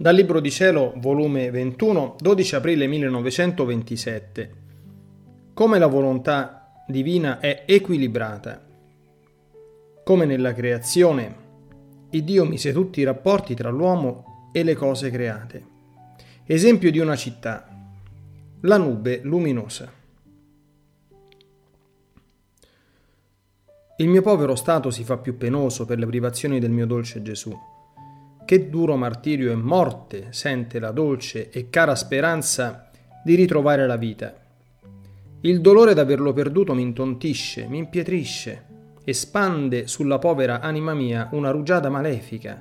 Dal Libro di Cielo, volume 21, 12 aprile 1927. Come la volontà divina è equilibrata. Come nella creazione, il Dio mise tutti i rapporti tra l'uomo e le cose create. Esempio di una città, la nube luminosa. Il mio povero stato si fa più penoso per le privazioni del mio dolce Gesù che duro martirio e morte sente la dolce e cara speranza di ritrovare la vita. Il dolore d'averlo perduto mi intontisce, mi impietrisce, espande sulla povera anima mia una rugiada malefica,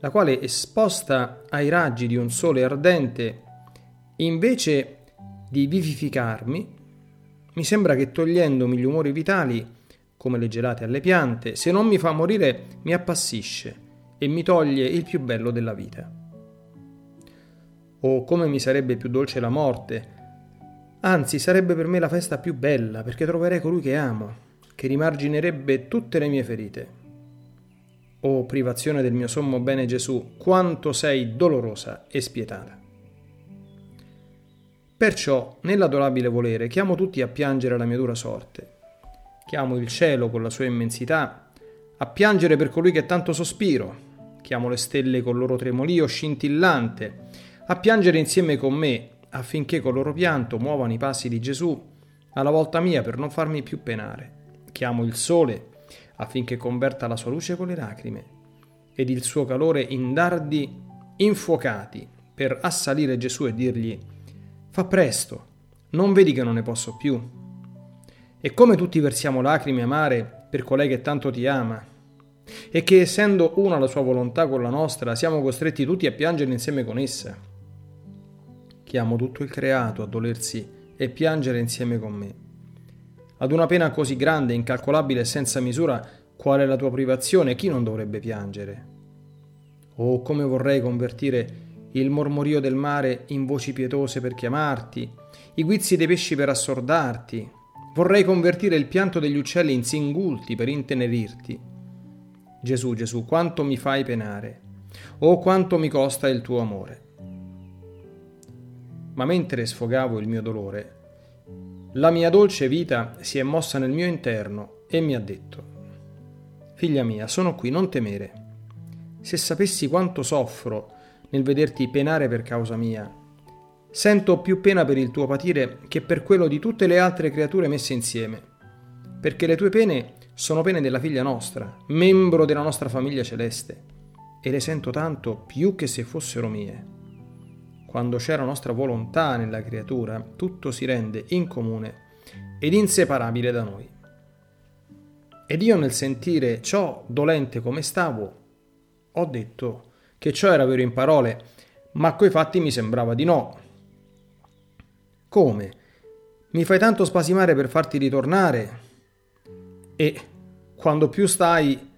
la quale, esposta ai raggi di un sole ardente, invece di vivificarmi, mi sembra che togliendomi gli umori vitali, come le gelate alle piante, se non mi fa morire, mi appassisce e mi toglie il più bello della vita. Oh, come mi sarebbe più dolce la morte! Anzi, sarebbe per me la festa più bella, perché troverei colui che amo, che rimarginerebbe tutte le mie ferite. Oh, privazione del mio sommo bene Gesù, quanto sei dolorosa e spietata. Perciò, nell'adorabile volere, chiamo tutti a piangere la mia dura sorte. Chiamo il cielo con la sua immensità a piangere per colui che tanto sospiro, chiamo le stelle col loro tremolio scintillante, a piangere insieme con me, affinché col loro pianto muovano i passi di Gesù alla volta mia per non farmi più penare. Chiamo il sole affinché converta la sua luce con le lacrime ed il suo calore in dardi infuocati per assalire Gesù e dirgli fa presto, non vedi che non ne posso più. E come tutti versiamo lacrime amare per colei che tanto ti ama, e che essendo una la sua volontà con la nostra, siamo costretti tutti a piangere insieme con essa. Chiamo tutto il creato a dolersi e piangere insieme con me. Ad una pena così grande, incalcolabile e senza misura, qual è la tua privazione, chi non dovrebbe piangere? Oh, come vorrei convertire il mormorio del mare in voci pietose per chiamarti, i guizzi dei pesci per assordarti, Vorrei convertire il pianto degli uccelli in singulti per intenerirti. Gesù, Gesù, quanto mi fai penare, oh quanto mi costa il tuo amore. Ma mentre sfogavo il mio dolore, la mia dolce vita si è mossa nel mio interno e mi ha detto, Figlia mia, sono qui, non temere. Se sapessi quanto soffro nel vederti penare per causa mia, Sento più pena per il tuo patire che per quello di tutte le altre creature messe insieme, perché le tue pene sono pene della figlia nostra, membro della nostra famiglia celeste, e le sento tanto più che se fossero mie. Quando c'è la nostra volontà nella creatura, tutto si rende in comune ed inseparabile da noi. Ed io nel sentire ciò dolente come stavo, ho detto che ciò era vero in parole, ma coi fatti mi sembrava di no, come? Mi fai tanto spasimare per farti ritornare? E quando più stai,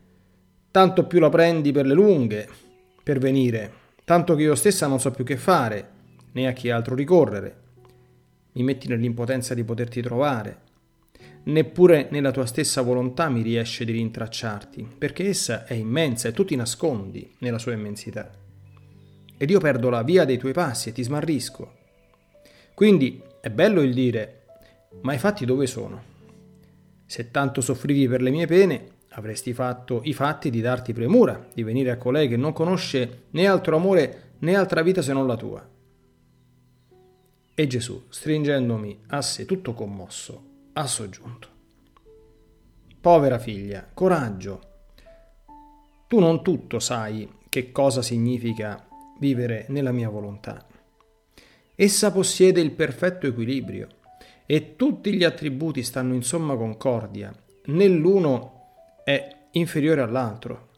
tanto più la prendi per le lunghe, per venire, tanto che io stessa non so più che fare, né a chi altro ricorrere. Mi metti nell'impotenza di poterti trovare. Neppure nella tua stessa volontà mi riesce di rintracciarti, perché essa è immensa e tu ti nascondi nella sua immensità. Ed io perdo la via dei tuoi passi e ti smarrisco. Quindi è bello il dire, ma i fatti dove sono? Se tanto soffrivi per le mie pene, avresti fatto i fatti di darti premura, di venire a colei che non conosce né altro amore né altra vita se non la tua. E Gesù, stringendomi a sé tutto commosso, ha soggiunto. Povera figlia, coraggio. Tu non tutto sai che cosa significa vivere nella mia volontà. Essa possiede il perfetto equilibrio e tutti gli attributi stanno in somma concordia, né l'uno è inferiore all'altro.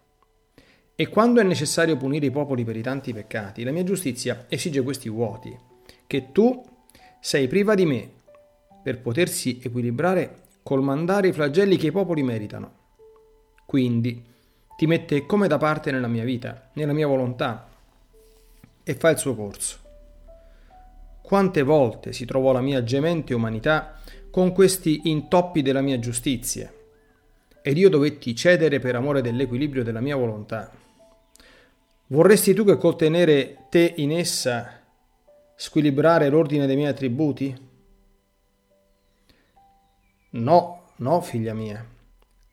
E quando è necessario punire i popoli per i tanti peccati, la mia giustizia esige questi vuoti, che tu sei priva di me, per potersi equilibrare col mandare i flagelli che i popoli meritano. Quindi ti mette come da parte nella mia vita, nella mia volontà, e fa il suo corso. Quante volte si trovò la mia gemente umanità con questi intoppi della mia giustizia, ed io dovetti cedere per amore dell'equilibrio della mia volontà. Vorresti tu che col tenere te in essa squilibrare l'ordine dei miei attributi? No, no, figlia mia.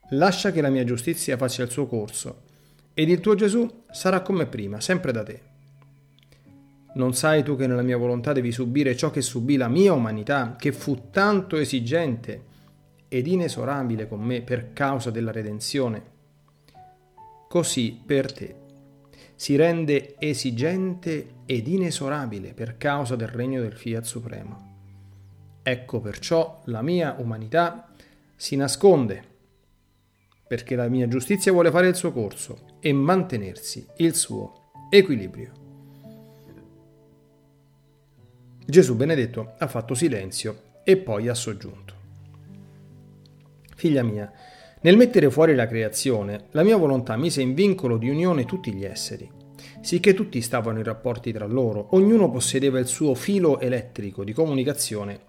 Lascia che la mia giustizia faccia il suo corso, ed il tuo Gesù sarà come prima, sempre da te. Non sai tu che nella mia volontà devi subire ciò che subì la mia umanità, che fu tanto esigente ed inesorabile con me per causa della redenzione? Così per te si rende esigente ed inesorabile per causa del regno del Fiat Supremo. Ecco perciò la mia umanità si nasconde, perché la mia giustizia vuole fare il suo corso e mantenersi il suo equilibrio. Gesù benedetto ha fatto silenzio e poi ha soggiunto. Figlia mia, nel mettere fuori la creazione, la mia volontà mise in vincolo di unione tutti gli esseri, sicché tutti stavano in rapporti tra loro, ognuno possedeva il suo filo elettrico di comunicazione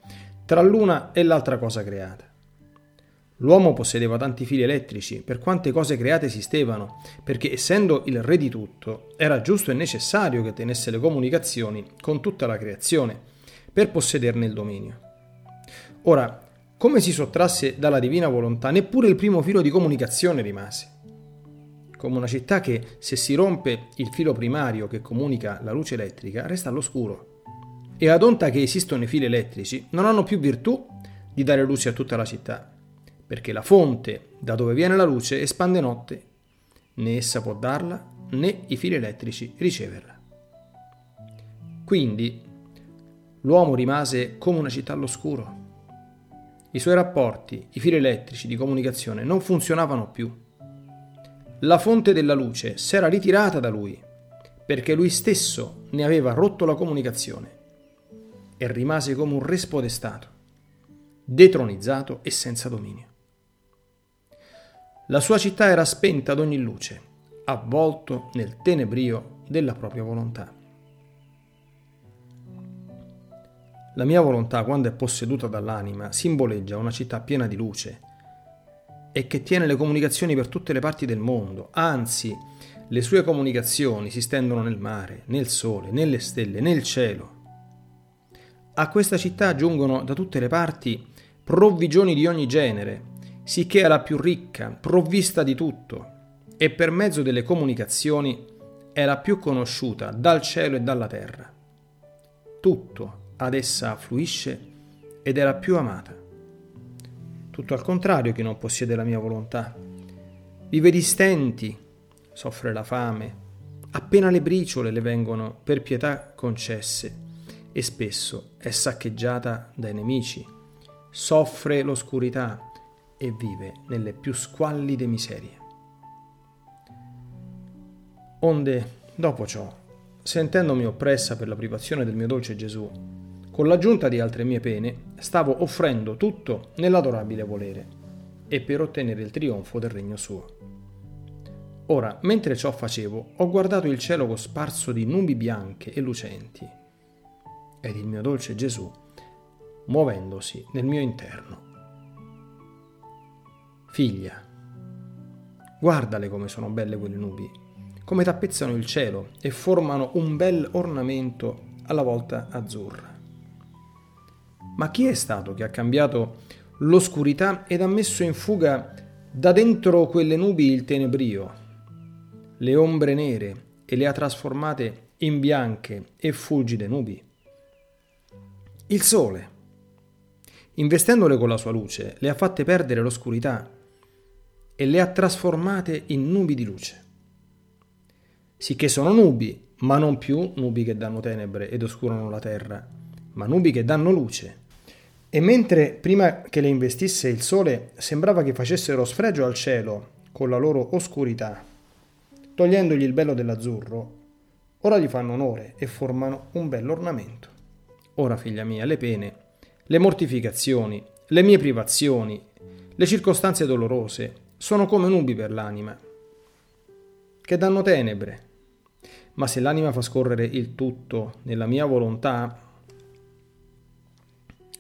tra l'una e l'altra cosa creata. L'uomo possedeva tanti fili elettrici per quante cose create esistevano, perché essendo il re di tutto, era giusto e necessario che tenesse le comunicazioni con tutta la creazione, per possederne il dominio. Ora, come si sottrasse dalla divina volontà, neppure il primo filo di comunicazione rimase. Come una città che, se si rompe il filo primario che comunica la luce elettrica, resta all'oscuro. E ad onta che esistono i fili elettrici, non hanno più virtù di dare luce a tutta la città perché la fonte da dove viene la luce espande notte, né essa può darla né i fili elettrici riceverla. Quindi l'uomo rimase come una città all'oscuro. I suoi rapporti, i fili elettrici di comunicazione non funzionavano più. La fonte della luce s'era ritirata da lui perché lui stesso ne aveva rotto la comunicazione e rimase come un re spodestato, detronizzato e senza dominio. La sua città era spenta ad ogni luce, avvolto nel tenebrio della propria volontà. La mia volontà, quando è posseduta dall'anima, simboleggia una città piena di luce e che tiene le comunicazioni per tutte le parti del mondo, anzi, le sue comunicazioni si stendono nel mare, nel sole, nelle stelle, nel cielo. A questa città giungono da tutte le parti provvigioni di ogni genere, sicché è la più ricca, provvista di tutto, e per mezzo delle comunicazioni è la più conosciuta dal cielo e dalla terra. Tutto ad essa affluisce ed è la più amata. Tutto al contrario chi non possiede la mia volontà. Vive di stenti, soffre la fame, appena le briciole le vengono per pietà concesse e spesso è saccheggiata dai nemici, soffre l'oscurità, e vive nelle più squallide miserie. Onde, dopo ciò, sentendomi oppressa per la privazione del mio dolce Gesù, con l'aggiunta di altre mie pene, stavo offrendo tutto nell'adorabile volere e per ottenere il trionfo del regno suo. Ora, mentre ciò facevo, ho guardato il cielo cosparso di nubi bianche e lucenti, ed il mio dolce Gesù, muovendosi nel mio interno, Figlia, guardale come sono belle quelle nubi, come tappezzano il cielo e formano un bel ornamento alla volta azzurra. Ma chi è stato che ha cambiato l'oscurità ed ha messo in fuga da dentro quelle nubi il tenebrio, le ombre nere e le ha trasformate in bianche e fulgide nubi? Il sole, investendole con la sua luce, le ha fatte perdere l'oscurità e le ha trasformate in nubi di luce. Sicché sono nubi, ma non più nubi che danno tenebre ed oscurano la terra, ma nubi che danno luce. E mentre prima che le investisse il sole sembrava che facessero sfregio al cielo con la loro oscurità, togliendogli il bello dell'azzurro, ora gli fanno onore e formano un bell'ornamento. Ora, figlia mia, le pene, le mortificazioni, le mie privazioni, le circostanze dolorose, sono come nubi per l'anima, che danno tenebre. Ma se l'anima fa scorrere il tutto nella mia volontà,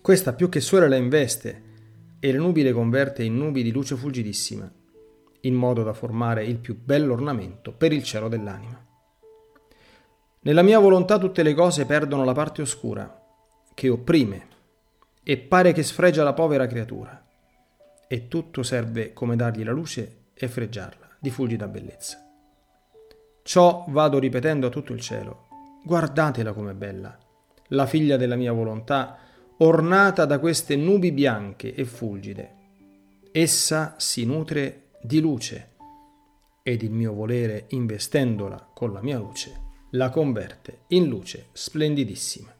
questa più che sole la investe e le nubi le converte in nubi di luce fulgidissima, in modo da formare il più bello ornamento per il cielo dell'anima. Nella mia volontà tutte le cose perdono la parte oscura, che opprime, e pare che sfregia la povera creatura. E tutto serve come dargli la luce e freggiarla di fulgida bellezza. Ciò vado ripetendo a tutto il cielo. Guardatela com'è bella, la figlia della mia volontà, ornata da queste nubi bianche e fulgide. Essa si nutre di luce ed il mio volere, investendola con la mia luce, la converte in luce splendidissima.